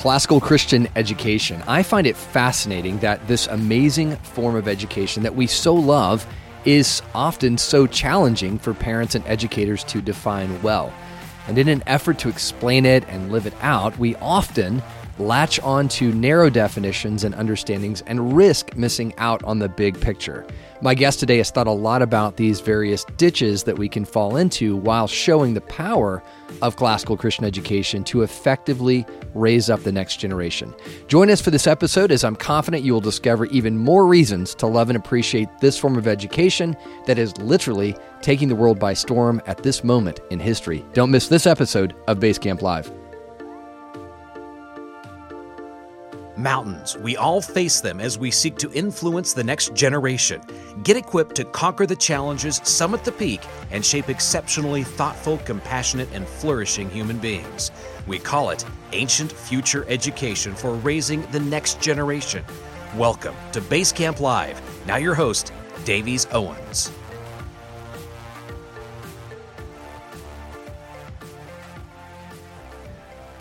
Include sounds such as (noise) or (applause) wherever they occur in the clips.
classical Christian education. I find it fascinating that this amazing form of education that we so love is often so challenging for parents and educators to define well. And in an effort to explain it and live it out, we often latch on to narrow definitions and understandings and risk missing out on the big picture. My guest today has thought a lot about these various ditches that we can fall into while showing the power of classical Christian education to effectively raise up the next generation. Join us for this episode as I'm confident you will discover even more reasons to love and appreciate this form of education that is literally taking the world by storm at this moment in history. Don't miss this episode of Basecamp Live. Mountains. We all face them as we seek to influence the next generation. Get equipped to conquer the challenges, summit the peak, and shape exceptionally thoughtful, compassionate, and flourishing human beings. We call it Ancient Future Education for raising the next generation. Welcome to Basecamp Live. Now, your host, Davies Owens.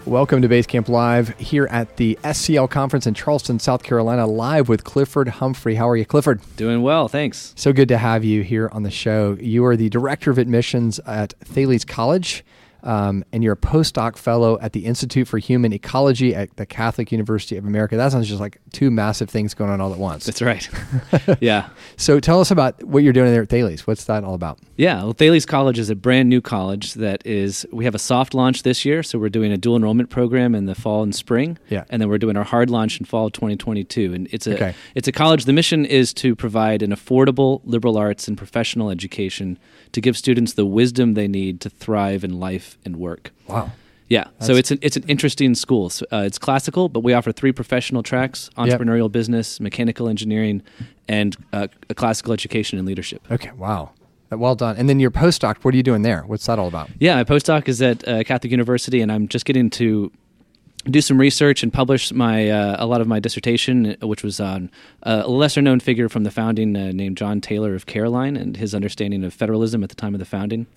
Welcome to Basecamp Live here at the SCL conference in Charleston, South Carolina, live with Clifford Humphrey. How are you, Clifford? Doing well, thanks. So good to have you here on the show. You are the director of admissions at Thales College um, and you're a postdoc fellow at the Institute for Human Ecology at the Catholic University of America. That sounds just like two massive things going on all at once. That's right. (laughs) yeah. So tell us about what you're doing there at Thales. What's that all about? Yeah, well, Thales College is a brand new college that is. We have a soft launch this year, so we're doing a dual enrollment program in the fall and spring. Yeah. And then we're doing our hard launch in fall of 2022. And it's a okay. it's a college. The mission is to provide an affordable liberal arts and professional education to give students the wisdom they need to thrive in life and work. Wow. Yeah, That's so it's an it's an interesting school. So, uh, it's classical, but we offer three professional tracks: entrepreneurial yep. business, mechanical engineering, and uh, a classical education and leadership. Okay, wow, well done. And then your postdoc, what are you doing there? What's that all about? Yeah, my postdoc is at uh, Catholic University, and I'm just getting to do some research and publish my uh, a lot of my dissertation, which was on a lesser known figure from the founding uh, named John Taylor of Caroline and his understanding of federalism at the time of the founding.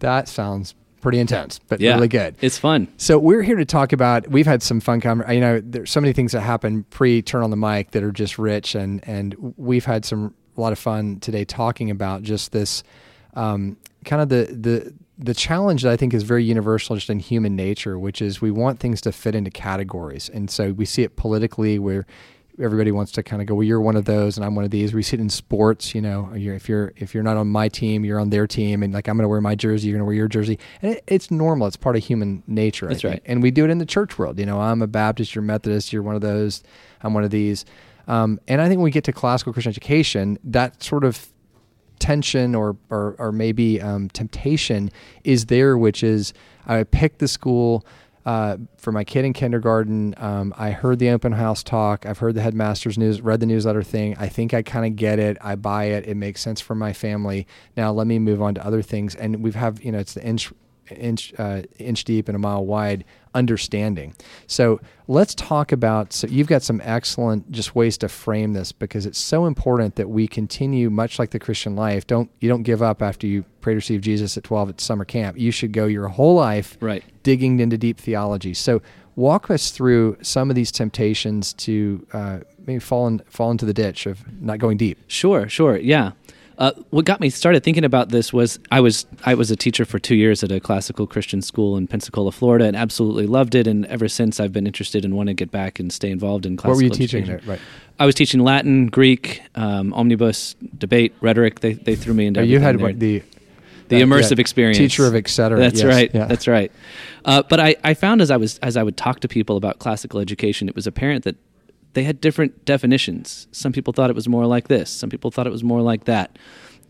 That sounds pretty intense, but yeah, really good. It's fun. So we're here to talk about. We've had some fun. Com- you know, there's so many things that happen pre turn on the mic that are just rich, and and we've had some a lot of fun today talking about just this um, kind of the the the challenge that I think is very universal just in human nature, which is we want things to fit into categories. And so we see it politically where everybody wants to kind of go, well, you're one of those and I'm one of these. We see it in sports, you know, you're, if you're, if you're not on my team, you're on their team. And like, I'm going to wear my jersey, you're going to wear your jersey. And it, it's normal. It's part of human nature. That's right. And we do it in the church world. You know, I'm a Baptist, you're Methodist, you're one of those, I'm one of these. Um, and I think when we get to classical Christian education, that sort of tension or or, or maybe um, temptation is there, which is I picked the school. Uh, for my kid in kindergarten, um, I heard the open house talk. I've heard the headmaster's news, read the newsletter thing. I think I kind of get it. I buy it. It makes sense for my family. Now let me move on to other things. And we've have you know it's the inch inch uh, inch deep and a mile wide understanding. So let's talk about. So you've got some excellent just ways to frame this because it's so important that we continue, much like the Christian life. Don't you don't give up after you pray to receive Jesus at twelve at summer camp. You should go your whole life right. digging into deep theology. So walk us through some of these temptations to uh, maybe fall in, fall into the ditch of not going deep. Sure, sure, yeah. Uh, what got me started thinking about this was I was I was a teacher for two years at a classical Christian school in Pensacola, Florida, and absolutely loved it. And ever since, I've been interested and want to get back and stay involved in classical. What were you teaching there? Right. I was teaching Latin, Greek, um, omnibus, debate, rhetoric. They they threw me into. You had what, the the immersive yeah, experience. Teacher of etc. That's yes, right. Yeah. That's right. Uh, but I, I found as I was as I would talk to people about classical education, it was apparent that they had different definitions. Some people thought it was more like this. Some people thought it was more like that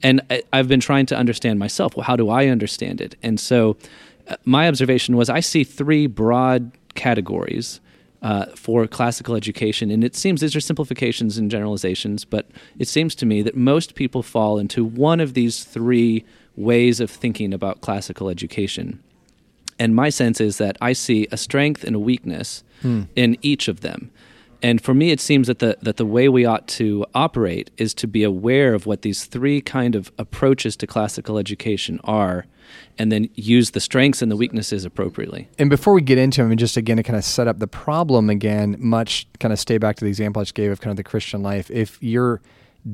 and I, have been trying to understand myself. Well, how do I understand it? And so, uh, my observation was I see three broad categories uh, for classical education, and it seems these are simplifications and generalizations, but it seems to me that most people fall into one of these three ways of thinking about classical education. And my sense is that I see a strength and a weakness hmm. in each of them. And for me, it seems that the that the way we ought to operate is to be aware of what these three kind of approaches to classical education are, and then use the strengths and the weaknesses appropriately. And before we get into them, and just again to kind of set up the problem again, much kind of stay back to the example I just gave of kind of the Christian life. If your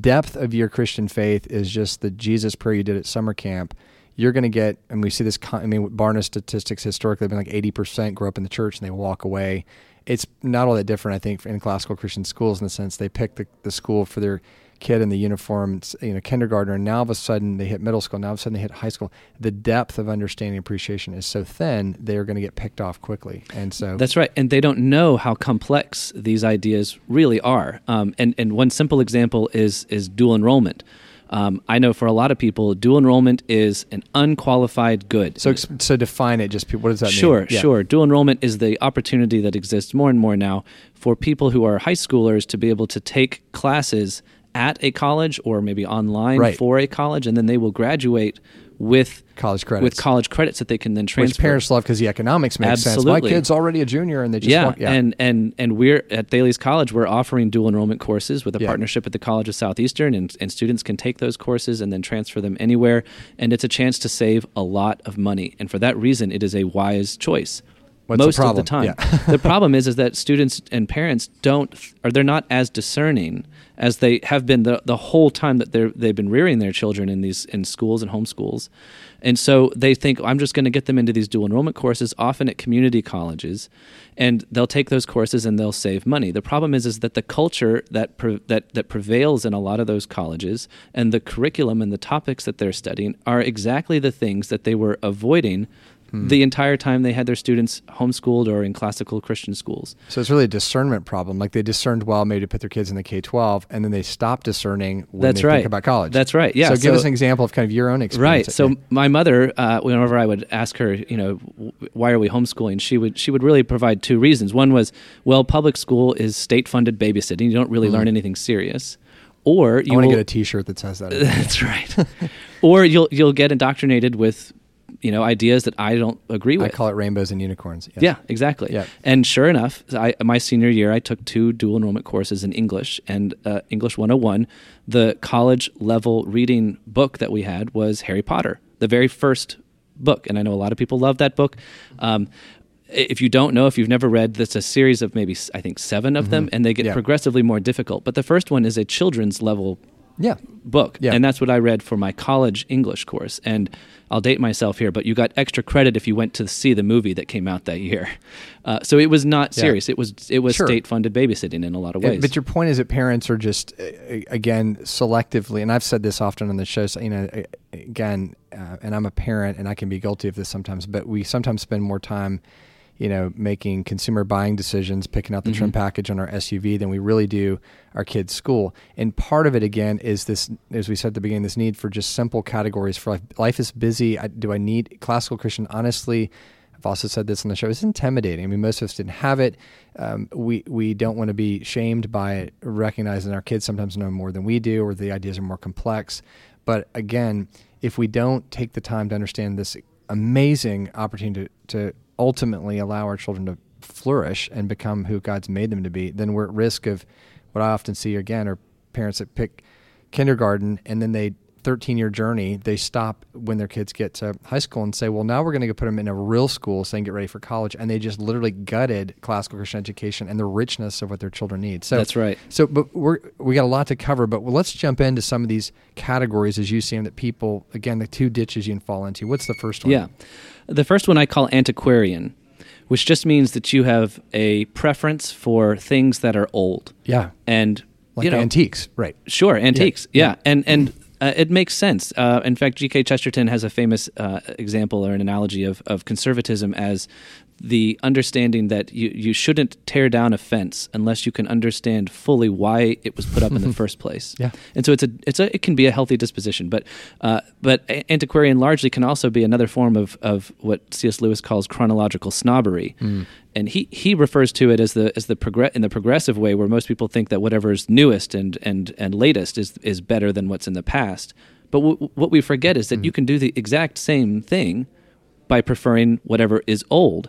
depth of your Christian faith is just the Jesus prayer you did at summer camp, you're going to get, and we see this. I mean, Barna statistics historically have been like 80% grow up in the church and they walk away. It's not all that different, I think, in classical Christian schools in the sense they pick the, the school for their kid in the uniform, you know, kindergartner, and now all of a sudden they hit middle school, now all of a sudden they hit high school. The depth of understanding appreciation is so thin, they are going to get picked off quickly. And so that's right, and they don't know how complex these ideas really are. Um, and and one simple example is is dual enrollment. Um, I know for a lot of people, dual enrollment is an unqualified good. So, so define it. Just what does that sure, mean? Sure, sure. Dual enrollment is the opportunity that exists more and more now for people who are high schoolers to be able to take classes at a college or maybe online right. for a college, and then they will graduate with college credits with college credits that they can then transfer. Which parents love because the economics makes Absolutely. sense. My kid's already a junior, and they just yeah, walk, yeah. and and and we're at Thales College. We're offering dual enrollment courses with a Yeah. partnership at the College of Southeastern, and and students can take those courses and then transfer them anywhere, and it's a chance to save a lot of money. And for that reason, it is a wise choice. What's the most of the time. Yeah. the (laughs) problem is is that students and parents don't or they're not as discerning as they have been the, the whole time that they're they've been rearing their children in these in schools and homeschools. And so they think I'm just going to get them into these dual enrollment courses often at community colleges and they'll take those courses and they'll save money. The problem is is that the culture that pre, that that prevails in a lot of those colleges and the curriculum and the topics that they're studying are exactly the things that they were avoiding Hmm. the entire time they had their students homeschooled or in classical Christian schools. So it's really a discernment problem. Like they discerned well maybe to put their kids in the K twelve, and then they stop discerning when That's they right. think about college. That's right. Yeah. So give So- us an example of kind of your own experience. Right. So my mother, uh, whenever I would ask her, you know, why are we homeschooling, she would she would really provide two reasons. One was, well, public school is state funded babysitting. You don't really learn anything serious. Or you Hmm. I want to get a T-shirt that says that. (laughs) That's right. or you'll you'll get indoctrinated with, you know, ideas that I don't agree with. I call it rainbows and unicorns. Yes. Yeah, exactly. Yeah. And sure enough, I, my senior year, I took two dual enrollment courses in English and uh, English 101. The college level reading book that we had was Harry Potter, the very first book. And I know a lot of people love that book. Um, if you don't know, if you've never read, that's a series of maybe, I think, seven of them, and they get Mm-hmm. Yeah. progressively more difficult. But the first one is a children's level Yeah. book. Yeah. And that's what I read for my college English course. And I'll date myself here, but you got extra credit if you went to see the movie that came out that year. Uh, so it was not Yeah. serious. It was it was Sure. state funded babysitting in a lot of Uh, ways. But your point is that parents are just, uh, again, selectively, and I've said this often on the show. So, you know, uh, again, uh, and I'm a parent, and I can be guilty of this sometimes. But we sometimes spend more time, you know, making consumer buying decisions, picking out the trim package on our SUV than we really do our kids' school. And part of it, again, is this, as we said at the beginning, this need for just simple categories for life. Life is busy. I, do I need classical Christian? Honestly. I've also said this on the show. It's intimidating. I mean, most of us didn't have it. Um, we we don't want to be shamed by it, recognizing our kids sometimes know more than we do, or the ideas are more complex. But again, if we don't take the time to understand this amazing opportunity to, to ultimately allow our children to flourish and become who God's made them to be, then we're at risk of what I often see again are parents that pick kindergarten and then they 13 year journey, they stop when their kids get to high school and say, well, now we're going to go put them in a real school saying get ready for college. And they just literally gutted classical Christian education and the richness of what their children need. So That's right. So, but we're, we got a lot to cover, but let's jump into some of these categories as you see them that people, again, the two ditches you can fall into. What's the first one? yeah. The first one I call antiquarian, which just means that you have a preference for things that are old. Yeah. And Like you know, antiques. Right. Sure, antiques. Yeah, yeah. and and uh, it makes sense. Uh, in fact, G.K. Chesterton has a famous uh, example or an analogy of of conservatism as the understanding that you you shouldn't tear down a fence unless you can understand fully why it was put up in the (laughs) first place. Yeah. and so it's a it's a it can be a healthy disposition, but uh, but antiquarian largely can also be another form of of what C.S. Lewis calls chronological snobbery and he he refers to it as the as the progress in the progressive way where most people think that whatever is newest and and and latest is is better than what's in the past but w- what we forget is that you can do the exact same thing by preferring whatever is old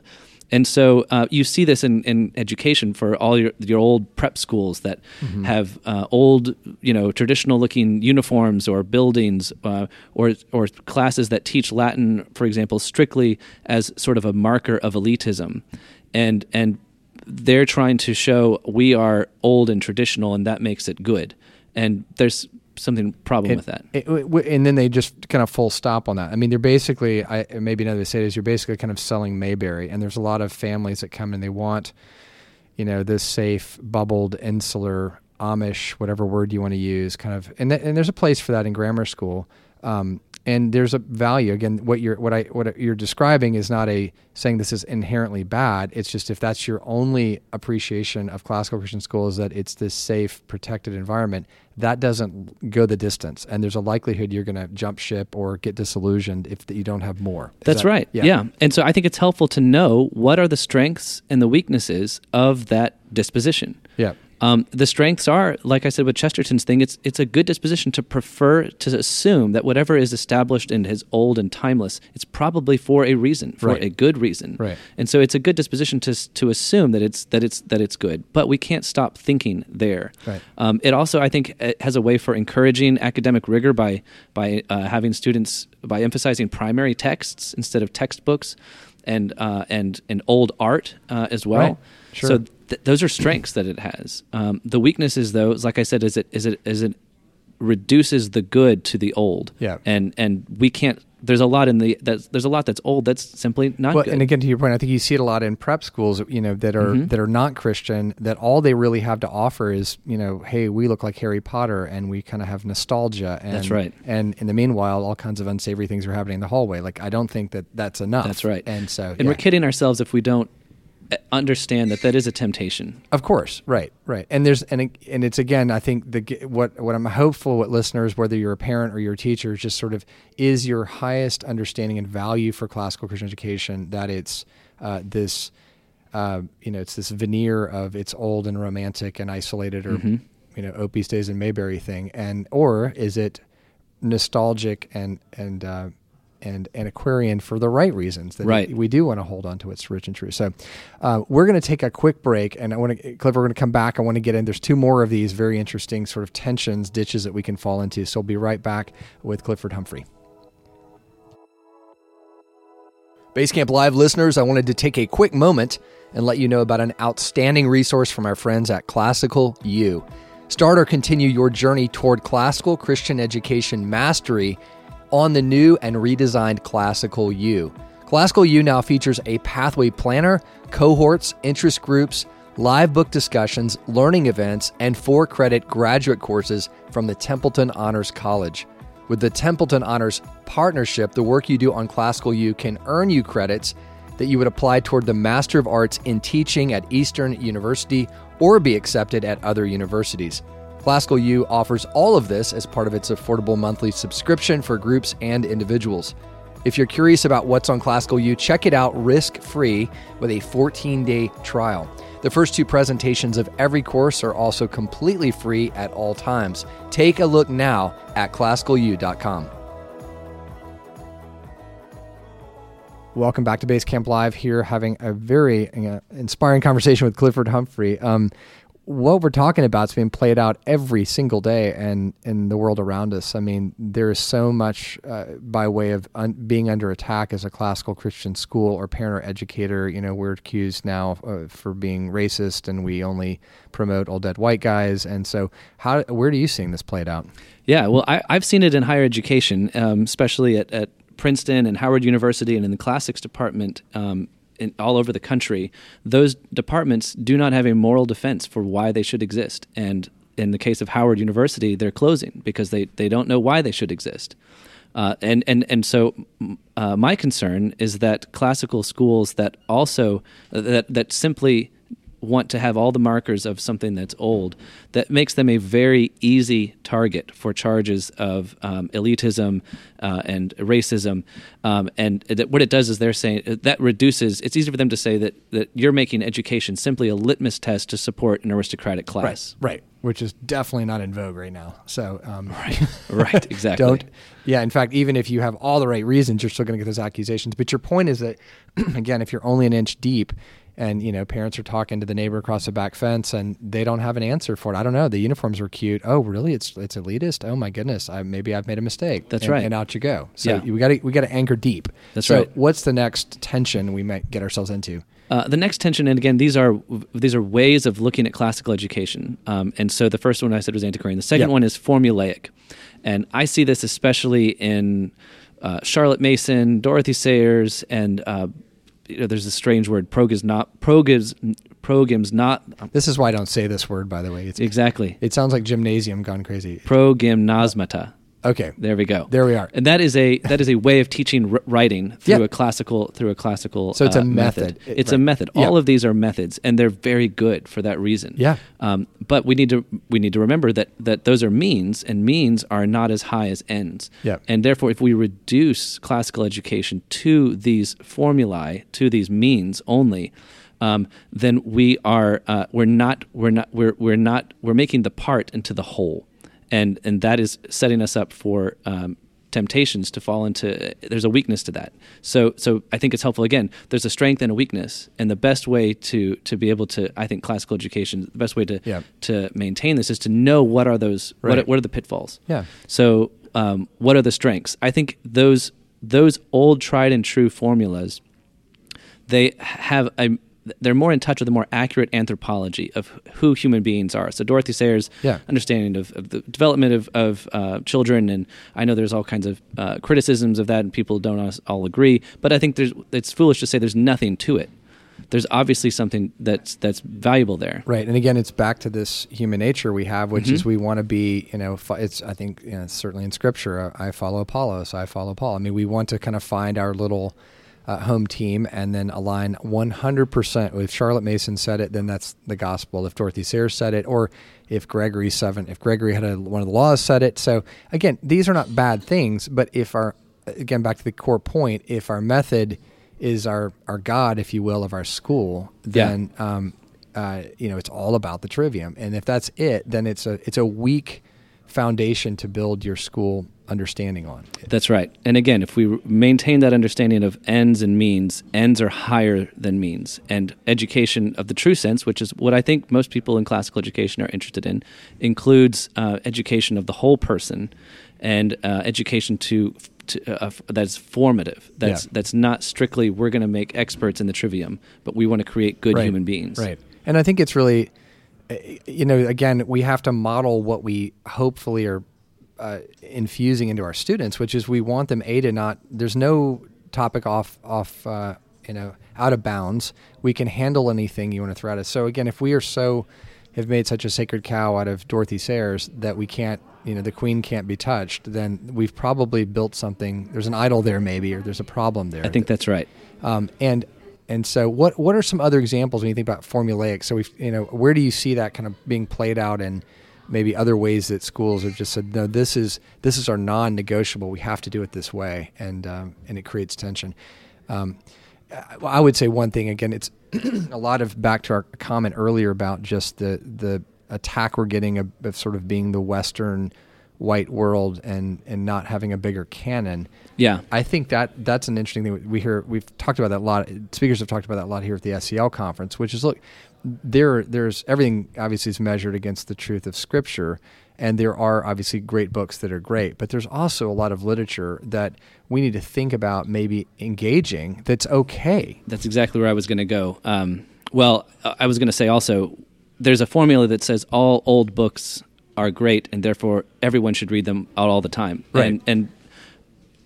And so uh, you see this in, in education for all your your old prep schools that Mm-hmm. have uh, old, you know, traditional looking uniforms or buildings, uh, or or classes that teach Latin, for example, strictly as sort of a marker of elitism, and and they're trying to show we are old and traditional, and that makes it good. And there's something problem with that. It- and then they just kind of full stop on that. I mean, they're basically, I, maybe another way to say it is you're basically kind of selling Mayberry. And there's a lot of families that come and they want, you know, this safe, bubbled, insular, Amish, whatever word you want to use, kind of. And, th- and there's a place for that in grammar school. Um, and there's a value again. What you're what I what you're describing is not a saying this is inherently bad. It's just if that's your only appreciation of classical Christian school is that it's this safe, protected environment. That doesn't go the distance, and there's a likelihood you're going to jump ship or get disillusioned if you don't have more. Is That's that- right. Yeah. And so I think it's helpful to know what are the strengths and the weaknesses of that disposition. Yeah. Um, the strengths are, like I said with Chesterton's thing, it's it's a good disposition to prefer to assume that whatever is established and is old and timeless, it's probably for a reason, for Right. a good reason. Right. And so it's a good disposition to to assume that it's that it's that it's good, but we can't stop thinking there. Right. Um, it also, I think, has a way for encouraging academic rigor by by uh, having students by emphasizing primary texts instead of textbooks, and uh, and and old art uh, as well. Right. Sure. So th- those are strengths that it has. Um, the weaknesses, though, is like I said, is it is it is it reduces the good to the old. Yeah. And and we can't. There's a lot in the that's, there's a lot that's old that's simply not Well, good. and again, to your point, I think you see it a lot in prep schools, you know, that are Mm-hmm. that are not Christian. That all they really have to offer is, you know, hey, we look like Harry Potter, and we kind of have nostalgia. And, That's right. And in the meanwhile, all kinds of unsavory things are happening in the hallway. Like, I don't think that that's enough. That's right. And so, and yeah. we're kidding ourselves if we don't understand that that is a temptation. Of course, right, right, and there's and and it's again, I think the what what I'm hopeful with listeners, whether you're a parent or you're a teacher, is just sort of is your highest understanding and value for classical Christian education that it's uh, this, uh, you know, it's this veneer of it's old and romantic and isolated, or Mm-hmm. you know, Opie stays in Mayberry thing, and or is it nostalgic and and uh, and antiquarian for the right reasons that Right. we do want to hold on to what's rich and true. So uh, we're going to take a quick break, and I want to, Cliff, we're going to come back. I want to get in. There's two more of these very interesting sort of tensions, ditches that we can fall into. So we'll be right back with Clifford Humphrey. Basecamp Live listeners, I wanted to take a quick moment and let you know about an outstanding resource from our friends at Classical U. Start or continue your journey toward classical Christian education mastery on the new and redesigned Classical U. Classical U now features a pathway planner, cohorts, interest groups, live book discussions, learning events, and four credit graduate courses from the Templeton Honors College. With the Templeton Honors Partnership, the work you do on Classical U can earn you credits that you would apply toward the Master of Arts in Teaching at Eastern University or be accepted at other universities. Classical U offers all of this as part of its affordable monthly subscription for groups and individuals. If you're curious about what's on Classical U, check it out risk free with a 14 day trial. The first two presentations of every course are also completely free at all times. Take a look now at classicalu.com. Welcome back to Basecamp Live here, having a very uh, inspiring conversation with Clifford Humphrey. Um, what we're talking about is being played out every single day and in the world around us. I mean, there is so much uh, by way of un- being under attack as a classical Christian school or parent or educator. You know, we're accused now uh, for being racist and we only promote old dead white guys. And so, how where do you seeing this played out? Yeah, well, I, I've seen it in higher education, um, especially at, at Princeton and Howard University and in the classics department um, in, all over the country. Those departments do not have a moral defense for why they should exist. And in the case of Howard University, they're closing because they, they don't know why they should exist. Uh, and, and, and so uh, my concern is that classical schools that also, that, that simply want to have all the markers of something that's old that makes them a very easy target for charges of um, elitism uh, and racism. Um, and that what it does is they're saying that reduces it's easy for them to say that, that you're making education simply a litmus test to support an aristocratic class. right right which is definitely not in vogue right now. So um, (laughs) right right (laughs) exactly. don't yeah in fact even if you have all the right reasons you're still going to get those accusations. But your point is that (clears throat) again if you're only an inch deep and you know parents are talking to the neighbor across the back fence and they don't have an answer for it. I don't know. The uniforms were cute. Oh really? It's it's elitist? Oh my goodness. I, maybe i've made a mistake. That's and, right. and out you go. So Yeah. we got to we got to anchor deep. That's so right. what's the next tension we might get ourselves into? Uh, the next tension, and again, these are these are ways of looking at classical education. Um, and so the first one I said was antiquarian. The second Yep. one is formulaic, and I see this especially in uh, Charlotte Mason, Dorothy Sayers, and uh, you know, there's a strange word, Prog is not Prog is. progims progims not this is why i don't say this word by the way it's, exactly it sounds like gymnasium gone crazy progymnasmata. Okay There we go. There we are. And that is a that is a way of teaching r- writing through Yeah. a classical through a classical. So it's a uh, method. It- It's a right. method. Yeah. All of these are methods, and they're very good for that reason. Yeah. Um, but we need to we need to remember that that those are means, and means are not as high as ends. Yeah. And therefore, if we reduce classical education to these formulae, to these means only. Um, then we are uh, we're not we're not we're we're not we're making the part into the whole and and that is setting us up for um, temptations to fall into. There's a weakness to that. So so I think it's helpful. Again, there's a strength and a weakness, and the best way to to be able to I think classical education the best way to Yeah. to maintain this is to know what are those Right. are, what are the pitfalls. Yeah. So um, what are the strengths? I think those those old tried and true formulas they have a they're more in touch with a more accurate anthropology of who human beings are. So Dorothy Sayers' Yeah. understanding of, of the development of, of uh, children, and I know there's all kinds of uh, criticisms of that, and people don't all, agree. But I think there's it's foolish to say there's nothing to it. There's obviously something that's that's valuable there. Right, and again, it's back to this human nature we have, which Mm-hmm. is we want to be, you know, it's I think you know, certainly in Scripture, uh, I follow Apollos, I follow Paul. I mean, we want to kind of find our little uh, home team and then align 100%. If Charlotte Mason said it, then that's the gospel. If Dorothy Sayers said it, or if Gregory seven, if Gregory had a, one of the laws said it. So again, these are not bad things, but if our again back to the core point, if our method is our our God, if you will, of our school, Yeah. then um, uh, you know it's all about the trivium, and if that's it, then it's a it's a weak foundation to build your school understanding on. That's right. And again, if we maintain that understanding of ends and means, ends are higher than means. And education of the true sense, which is what I think most people in classical education are interested in, includes uh, education of the whole person and uh, education to. To, uh, f- that's formative. That's Yeah. that's not strictly we're going to make experts in the trivium, but we want to create good Right. human beings. Right. And I think it's really, uh, you know, again, we have to model what we hopefully are uh, infusing into our students, which is we want them a to not. There's no topic off off uh, you know out of bounds. We can handle anything you want to throw at us. So again, if we are so have made such a sacred cow out of Dorothy Sayers that we can't, you know, the queen can't be touched, then we've probably built something. There's an idol there, maybe, or there's a problem there. I think that's right. Um, and and so, what what are some other examples when you think about formulaic? So we, you know, where do you see that kind of being played out in maybe other ways that schools have just said, no, this is this is our non-negotiable. We have to do it this way, and um, and it creates tension. Um, I- would say one thing again. It's (clears throat) a lot of back to our comment earlier about just the the attack we're getting of, of sort of being the Western white world and and not having a bigger canon. Yeah. I think that that's an interesting thing. We hear we've talked about that a lot. Speakers have talked about that a lot here at the SCL conference, which is look, there there's everything obviously is measured against the truth of Scripture, and there are obviously great books that are great, but there's also a lot of literature that we need to think about maybe engaging. That's okay. That's exactly where I was going to go. Um, well, I was going to say also, there's a formula that says all old books are great, and therefore everyone should read them out all the time. Right. And, and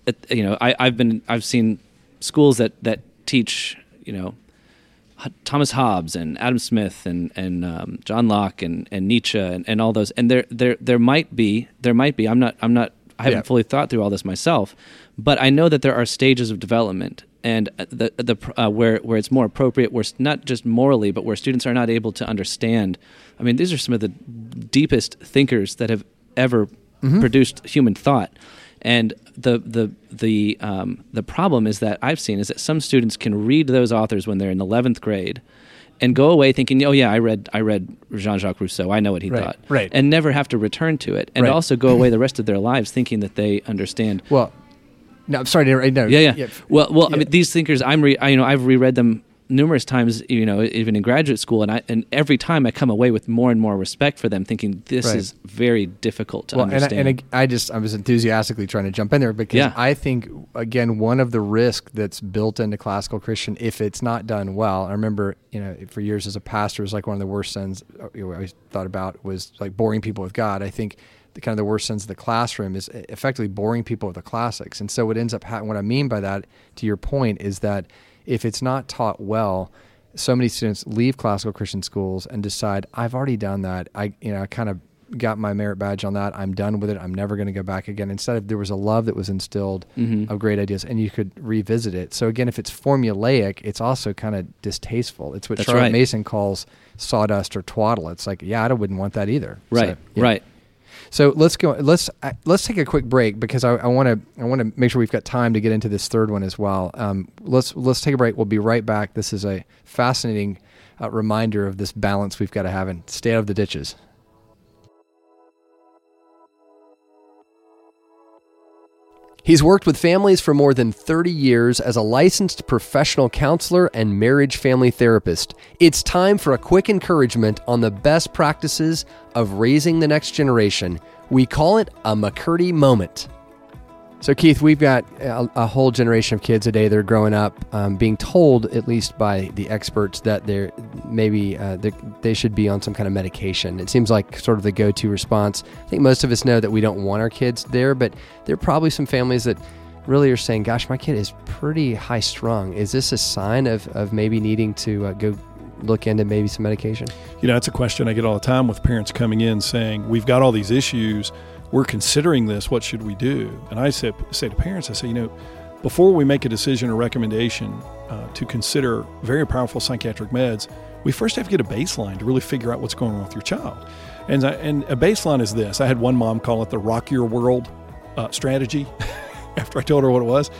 it, you know, I, I've been I've seen schools that that teach you know Thomas Hobbes and Adam Smith and and um, John Locke and, and Nietzsche and, and all those. And there there there might be there might be. I'm not I'm not I haven't Yeah. fully thought through all this myself, but I know that there are stages of development and uh, the the uh, where where it's more appropriate, where not just morally, but where students are not able to understand. I mean, these are some of the deepest thinkers that have ever Mm-hmm. produced human thought. And the the the um, the problem is that I've seen is that some students can read those authors when they're in eleventh grade, and go away thinking, oh yeah, I read I read Jean Jacques Rousseau, I know what he Right, thought, right. and never have to return to it, and Right. also go away the rest of their lives thinking that they understand. Well, no, I'm sorry to interrupt. No, Yeah, yeah. Well, well, yeah. I mean, these thinkers, I'm, re- I, you know, I've reread them numerous times, you know, even in graduate school, and I, and every time I come away with more and more respect for them, thinking this Right. is very difficult to well, and I, understand. and I I just I was enthusiastically trying to jump in there because Yeah. I think again one of the risks that's built into classical Christian if it's not done well. I remember you know for years as a pastor it was like one of the worst sins uh, I always thought about was like boring people with God. I think the kind of the worst sins of the classroom is effectively boring people with the classics. And so what ends up happening, what I mean by that, to your point, is that if it's not taught well, so many students leave classical Christian schools and decide, I've already done that. I, you know, I kind of got my merit badge on that. I'm done with it. I'm never going to go back again. Instead of there was a love that was instilled Mhm. of great ideas and you could revisit it. So again, if it's formulaic, it's also kind of distasteful. It's what That's Charlotte right. Mason calls sawdust or twaddle. It's like, yeah, I wouldn't want that either. right, So, yeah. right. So let's go. Let's uh, let's take a quick break because I want to I want to make sure we've got time to get into this third one as well. Um, let's let's take a break. We'll be right back. This is a fascinating uh, reminder of this balance we've got to have and stay out of the ditches. He's worked with families for more than 30 years as a licensed professional counselor and marriage family therapist. It's time for a quick encouragement on the best practices of raising the next generation. We call it a McCurdy moment. So, Keith, we've got a, a whole generation of kids today that are growing up um, being told, at least by the experts, that they're maybe uh, they they should be on some kind of medication. It seems like sort of the go to response. I think most of us know that we don't want our kids there, but there are probably some families that really are saying, gosh, my kid is pretty high strung. Is this a sign of, of maybe needing to uh, go look into maybe some medication? You know, it's a question I get all the time with parents coming in saying, We've got all these issues. We're considering this. What should we do? And I say, say to parents, I say, you know, before we make a decision or recommendation uh, to consider very powerful psychiatric meds, we first have to get a baseline to really figure out what's going on with your child. And, I, and a baseline is this I had one mom call it the rock your world uh, strategy (laughs) after I told her what it was.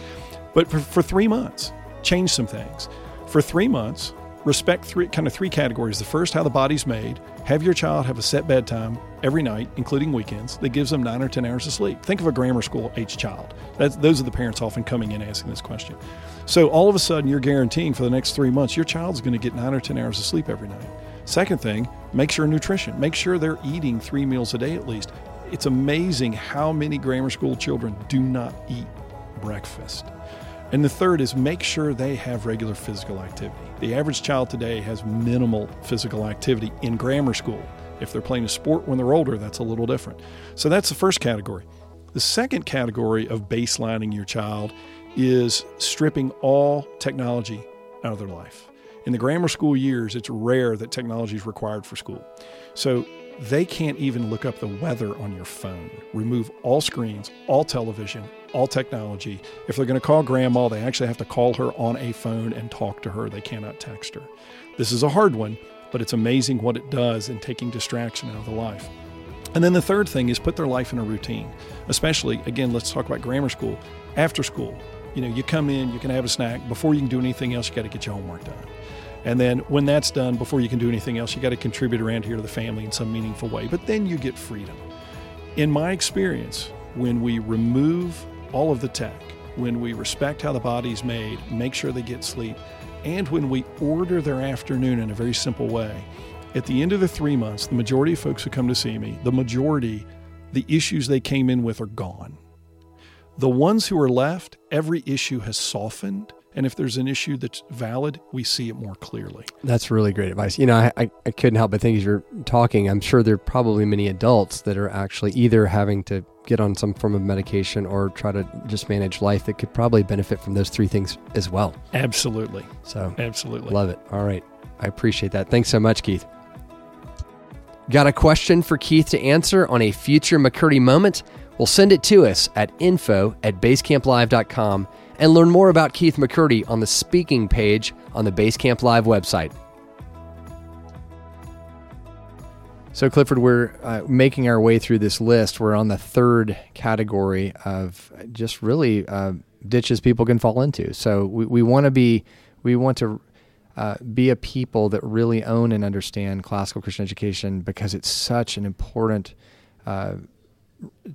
But for, for three months, change some things. For three months, respect three kind of three categories. The first, how the body's made. Have your child have a set bedtime every night, including weekends, that gives them nine or ten hours of sleep. Think of a grammar school age child. That's, those are the parents often coming in asking this question. So all of a sudden, you're guaranteeing for the next three months, your child's going to get nine or ten hours of sleep every night. Second thing, make sure nutrition. Make sure they're eating three meals a day at least. It's amazing how many grammar school children do not eat breakfast. And the third is make sure they have regular physical activity. The average child today has minimal physical activity in grammar school. If they're playing a sport when they're older, that's a little different. So that's the first category. The second category of baselining your child is stripping all technology out of their life. In the grammar school years, it's rare that technology is required for school. So they can't even look up the weather on your phone. Remove all screens, all television, all technology. If they're going to call grandma, they actually have to call her on a phone and talk to her. They cannot text her. This is a hard one, but it's amazing what it does in taking distraction out of the life. And then the third thing is put their life in a routine, especially, again, let's talk about grammar school. After school, you know, you come in, you can have a snack. Before you can do anything else, you got to get your homework done. And then when that's done, before you can do anything else, you got to contribute around here to the family in some meaningful way. But then you get freedom. In my experience, when we remove all of the tech, when we respect how the body's made, make sure they get sleep, and when we order their afternoon in a very simple way, at the end of the three months, the majority of folks who come to see me, the majority, the issues they came in with are gone. The ones who are left, every issue has softened. And if there's an issue that's valid, we see it more clearly. That's really great advice. You know, I, I, I couldn't help but think as you're talking, I'm sure there are probably many adults that are actually either having to get on some form of medication or try to just manage life that could probably benefit from those three things as well. Absolutely. So, Absolutely. love it. All right. I appreciate that. Thanks so much, Keith. Got a question for Keith to answer on a future McCurdy moment? Well, send it to us at info at basecamplive.com And learn more about Keith McCurdy on the speaking page on the Basecamp Live website. So, Clifford, we're uh, making our way through this list. We're on the third category of just really uh, ditches people can fall into. So, we, we want to be, we want to uh, be a people that really own and understand classical Christian education because it's such an important uh,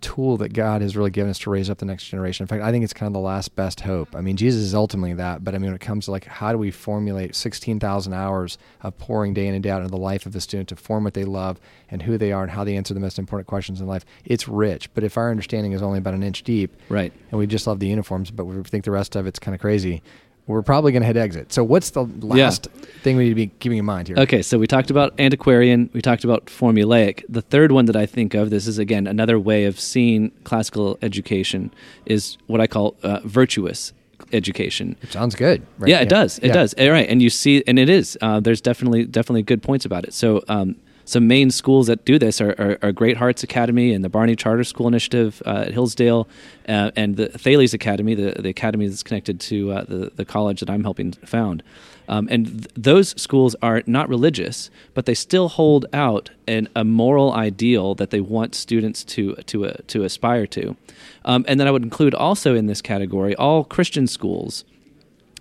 tool that God has really given us to raise up the next generation. In fact, I think it's kind of the last best hope. I mean, Jesus is ultimately that, but I mean, when it comes to like how do we formulate 16,000 hours of pouring day in and day out into the life of the student to form what they love and who they are and how they answer the most important questions in life, it's rich. But if our understanding is only about an inch deep, right, and we just love the uniforms, but we think the rest of it's kind of crazy, we're probably going to hit exit. So, what's the last yeah. thing we need to be keeping in mind here? Okay, so we talked about antiquarian, we talked about formulaic. The third one that I think of, this is again another way of seeing classical education, is what I call uh, virtuous education. It sounds good. Right? Yeah, it yeah. does. It yeah. does. All right, and you see, and it is. Uh, there's definitely definitely good points about it. So. Um, some main schools that do this are, are, are, Great Hearts Academy and the Barney Charter School Initiative uh, at Hillsdale, uh, and the Thales Academy, the, the academy that's connected to uh, the, the college that I'm helping found. Um, and th- those schools are not religious, but they still hold out an, a moral ideal that they want students to to uh, to aspire to. Um, and then I would include also in this category all Christian schools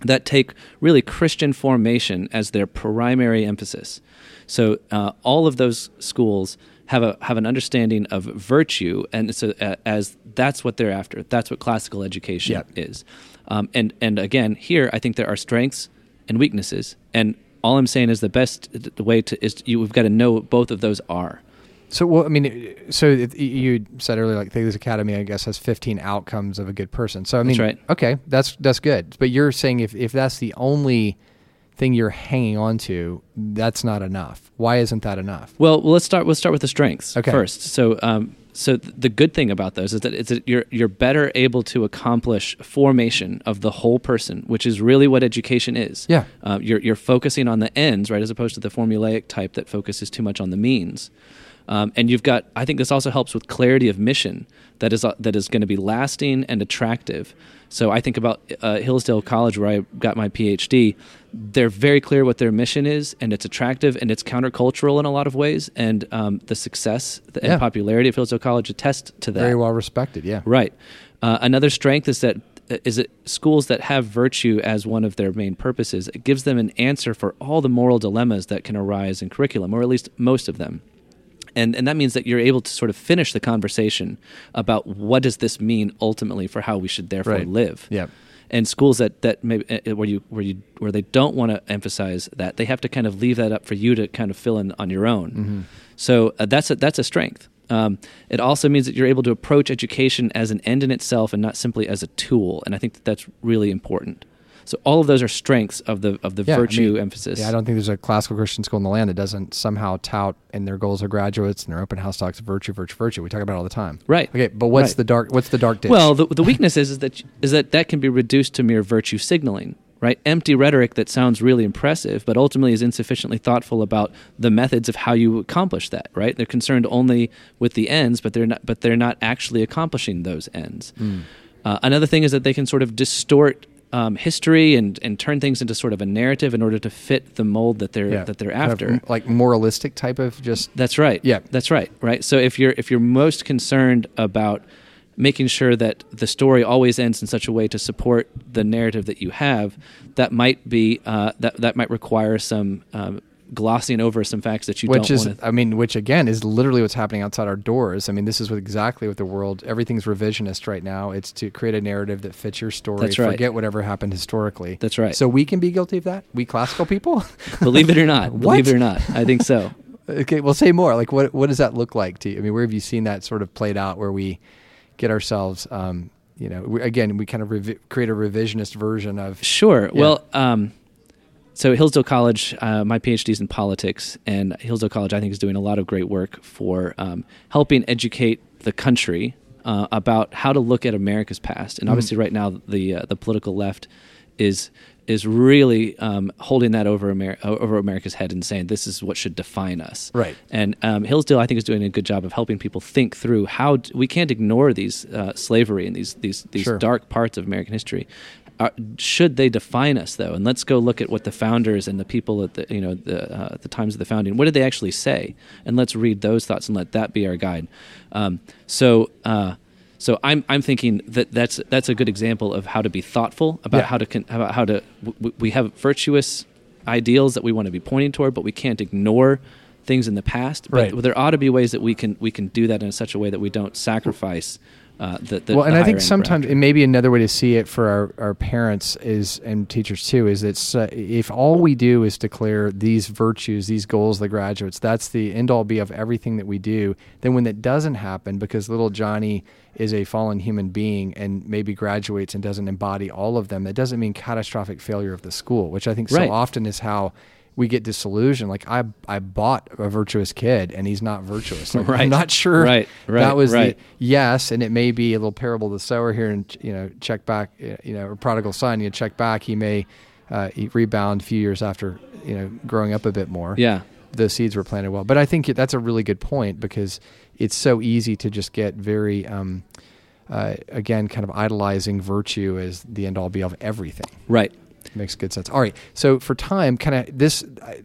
that take really Christian formation as their primary emphasis. So uh, all of those schools have a have an understanding of virtue, and so uh, as that's what they're after. That's what classical education yep. is. Um, and and again, here I think there are strengths and weaknesses, and all I'm saying is the best the way to is you've got to know what both of those are. So, well, I mean, so it, you said earlier, like Thales Academy, I guess, has 15 outcomes of a good person. So, I mean, that's right. okay, that's that's good. But you're saying if if that's the only thing you're hanging on to, that's not enough. Why isn't that enough? Well, let's start. Let's start with the strengths okay. first. So, um, so the good thing about those is that it's that you're you're better able to accomplish formation of the whole person, which is really what education is. Yeah, uh, you're you're focusing on the ends, right, as opposed to the formulaic type that focuses too much on the means. Um, and you've got, I think this also helps with clarity of mission that is uh, that is going to be lasting and attractive. So I think about uh, Hillsdale College, where I got my PhD. They're very clear what their mission is, and it's attractive and it's countercultural in a lot of ways. And um, the success and yeah. popularity of Hillsdale College attest to that. Very well respected, yeah. Right. Uh, another strength is that is it schools that have virtue as one of their main purposes. It gives them an answer for all the moral dilemmas that can arise in curriculum, or at least most of them and and that means that you're able to sort of finish the conversation about what does this mean ultimately for how we should therefore right. live. Yeah. And schools that that maybe uh, where you where you where they don't want to emphasize that they have to kind of leave that up for you to kind of fill in on your own. Mm-hmm. So uh, that's a, that's a strength. Um, it also means that you're able to approach education as an end in itself and not simply as a tool. And I think that that's really important. So all of those are strengths of the of the yeah, virtue I mean, emphasis. Yeah, I don't think there's a classical Christian school in the land that doesn't somehow tout in their goals of graduates and their open house talks virtue, virtue, virtue. We talk about it all the time. Right. Okay, but what's right. the dark? What's the dark ditch? Well, the, the weakness is, is that is that that can be reduced to mere virtue signaling right? Empty rhetoric that sounds really impressive, but ultimately is insufficiently thoughtful about the methods of how you accomplish that, right? They're concerned only with the ends, but they're not, but they're not actually accomplishing those ends. Mm. Uh, another thing is that they can sort of distort um, history and and turn things into sort of a narrative in order to fit the mold that they're yeah. that they're after, kind of like moralistic type of just. That's right. Yeah, that's right. Right. So if you're if you're most concerned about making sure that the story always ends in such a way to support the narrative that you have, that might be uh, that that might require some um, glossing over some facts that you which is i mean which again is literally what's happening outside our doors. I mean this is what exactly what the world everything's revisionist right now. It's to create a narrative that fits your story. That's right. forget whatever happened historically. That's right. So we can be guilty of that? We classical people? (laughs) Believe it or not. (laughs) Believe it or not. I think so. (laughs) Okay well say more. Like what what does that look like to you? I mean where have you seen that sort of played out where we get ourselves um, you know we, again we kind of revi- create a revisionist version of sure. Yeah. well um, so Hillsdale College, uh, my PhD is in politics, and Hillsdale College, I think, is doing a lot of great work for um, helping educate the country uh, about how to look at America's past. And mm-hmm. obviously, mm. right now, the uh, the political left is is really um, holding that over, Amer- over America's head and saying this is what should define us. Right. And um, Hillsdale, I think, is doing a good job of helping people think through how d- we can't ignore these uh, slavery and these these these sure. dark parts of American history uh, should they define us though? And let's go look at what the founders and the people at the you know the uh, the times of the founding. What did they actually say? And let's read those thoughts and let that be our guide. Um, so. Uh, so I'm I'm thinking that that's that's a good example of how to be thoughtful about Yeah. how to con- about how to w- we have virtuous ideals that we want to be pointing toward, but we can't ignore things in the past. But Right. there ought to be ways that we can we can do that in such a way that we don't sacrifice uh, the, the well, and I think sometimes, ground. and maybe another way to see it for our, our parents is and teachers too is that uh, if all we do is declare these virtues, these goals, the graduates, that's the end all be of everything that we do. Then when that doesn't happen, because little Johnny is a fallen human being and maybe graduates and doesn't embody all of them, that doesn't mean catastrophic failure of the school, which I think so Right. often is how. We get disillusioned. Like I, I bought a virtuous kid, and he's not virtuous. Like, Right. I'm not sure Right, right, that was right. the yes, and it may be a little parable of the sower here, and you know, check back, you know, or prodigal son. You check back, he may uh, rebound a few years after you know growing up a bit more. yeah. the seeds were planted well. But I think that's a really good point because it's so easy to just get very, um, uh, again, kind of idolizing virtue as the end all be all of everything. Right. Makes good sense. All right. So for time, kind of this,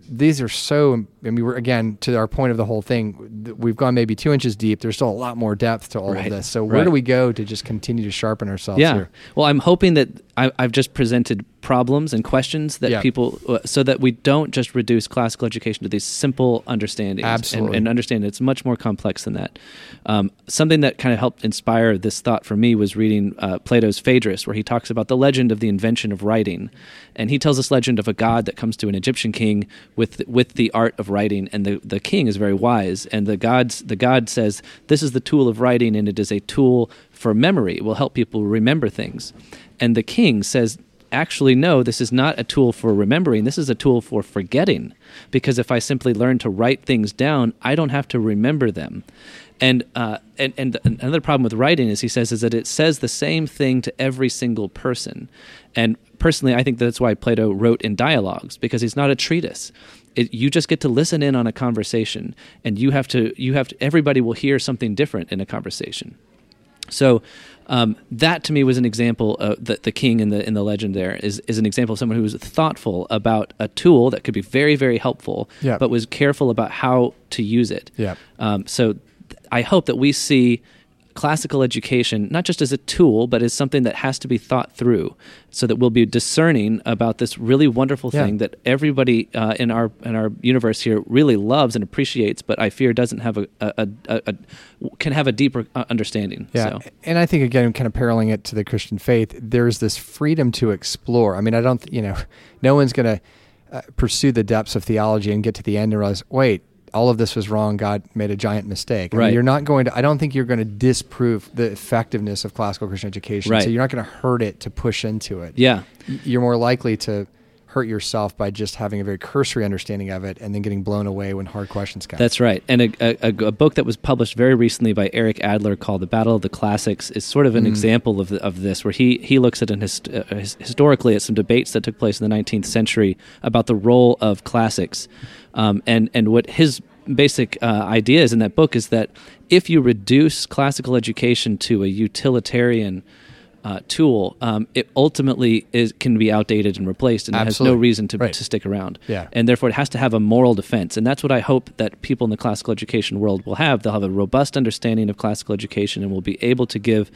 these are so. I mean, we're again to our point of the whole thing. We've gone maybe two inches deep. There's still a lot more depth to all Right. of this. So where Right. do we go to just continue to sharpen ourselves Yeah. here? Well, I'm hoping that I, I've just presented problems and questions that Yeah. people, uh, so that we don't just reduce classical education to these simple understandings. and- Absolutely. And, understand it's much more complex than that. Um, something that kind of helped inspire this thought for me was reading uh, Plato's Phaedrus, where he talks about the legend of the invention of writing, and he tells this legend of a god that comes to an Egyptian king with with the art of writing, and the, the king is very wise, and the gods the god says this is the tool of writing, and it is a tool for memory. It will help people remember things, and the king says actually no this is not a tool for remembering. This is a tool for forgetting. Because if i simply learn to write things down i don't have to remember them. And uh, and and another problem with writing is he says is that it says the same thing to every single person. And personally i think that's why plato wrote in dialogues because he's not a treatise. It, you just get to listen in on a conversation and you have to you have to everybody will hear something different in a conversation so um, that to me was an example of the, the king in the in the legend. There is is an example of someone who was thoughtful about a tool that could be very very helpful, Yeah. but was careful about how to use it. Yeah. Um, so th- I hope that we see classical education not just as a tool, but as something that has to be thought through, so that we'll be discerning about this really wonderful Yeah. thing that everybody uh, in our in our universe here really loves and appreciates, but I fear doesn't have a, a, a, a, can have a deeper uh, understanding. Yeah, So. and I think again, kind of paralleling it to the Christian faith, there's this freedom to explore. I mean, I don't, you know, no one's going to uh, pursue the depths of theology and get to the end and realize, wait, all of this was wrong. God made a giant mistake. I mean, Right. you're not going to. I don't think you're going to disprove the effectiveness of classical Christian education. Right. So you're not going to hurt it to push into it. Yeah. You're more likely to hurt yourself by just having a very cursory understanding of it and then getting blown away when hard questions come. That's right. And a, a, a- book that was published very recently by Eric Adler called The Battle of the Classics is sort of an example of, the, of this, where he, he looks at an hist- uh, his, historically at some debates that took place in the 19th century about the role of classics. Um, and, and what his basic uh, idea is in that book is that if you reduce classical education to a utilitarian uh, tool, um, it ultimately is, can be outdated and replaced and has no reason to, Right. to stick around Yeah. and therefore it has to have a moral defense and that's what i hope that people in the classical education world will have they'll have a robust understanding of classical education and will be able to give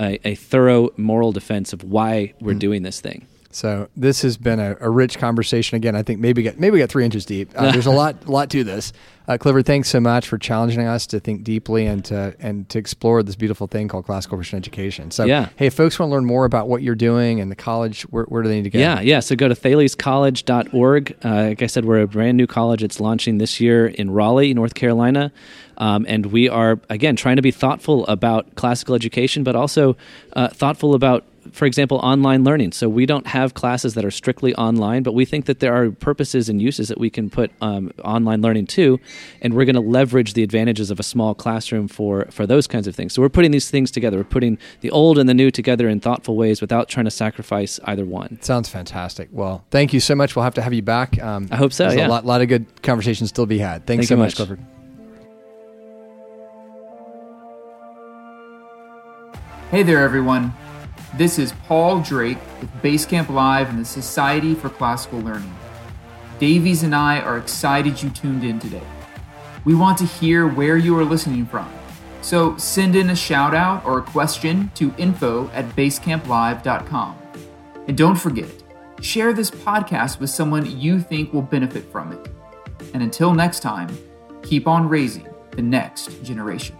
a, a thorough moral defense of why we're Mm. doing this thing So this has been a, a rich conversation. Again, I think maybe get maybe we got three inches deep. Uh, there's a lot (laughs) lot to this. Uh, Clifford, thanks so much for challenging us to think deeply and to and to explore this beautiful thing called classical Christian education. So, Yeah. hey, if folks want to learn more about what you're doing and the college, where, where do they need to go? Yeah, yeah. So go to thalescollege.org. Uh, like I said, we're a brand new college. It's launching this year in Raleigh, North Carolina. Um, and we are, again, trying to be thoughtful about classical education, but also uh, thoughtful about, for example, online learning. So we don't have classes that are strictly online, but we think that there are purposes and uses that we can put um, online learning to. And we're going to leverage the advantages of a small classroom for, for those kinds of things. So we're putting these things together. We're putting the old and the new together in thoughtful ways without trying to sacrifice either one. Sounds fantastic. Well, thank you so much. We'll have to have you back. Um, I hope so, yeah. a lot, lot of good conversations still to be had. Thanks Thank so much, much. Clifford. Hey there, everyone. This is Paul Drake with Basecamp Live and the Society for Classical Learning. Davies and I are excited you tuned in today. We want to hear where you are listening from. So send in a shout out or a question to info at basecamplive.com. And don't forget, share this podcast with someone you think will benefit from it. And until next time, keep on raising the next generation.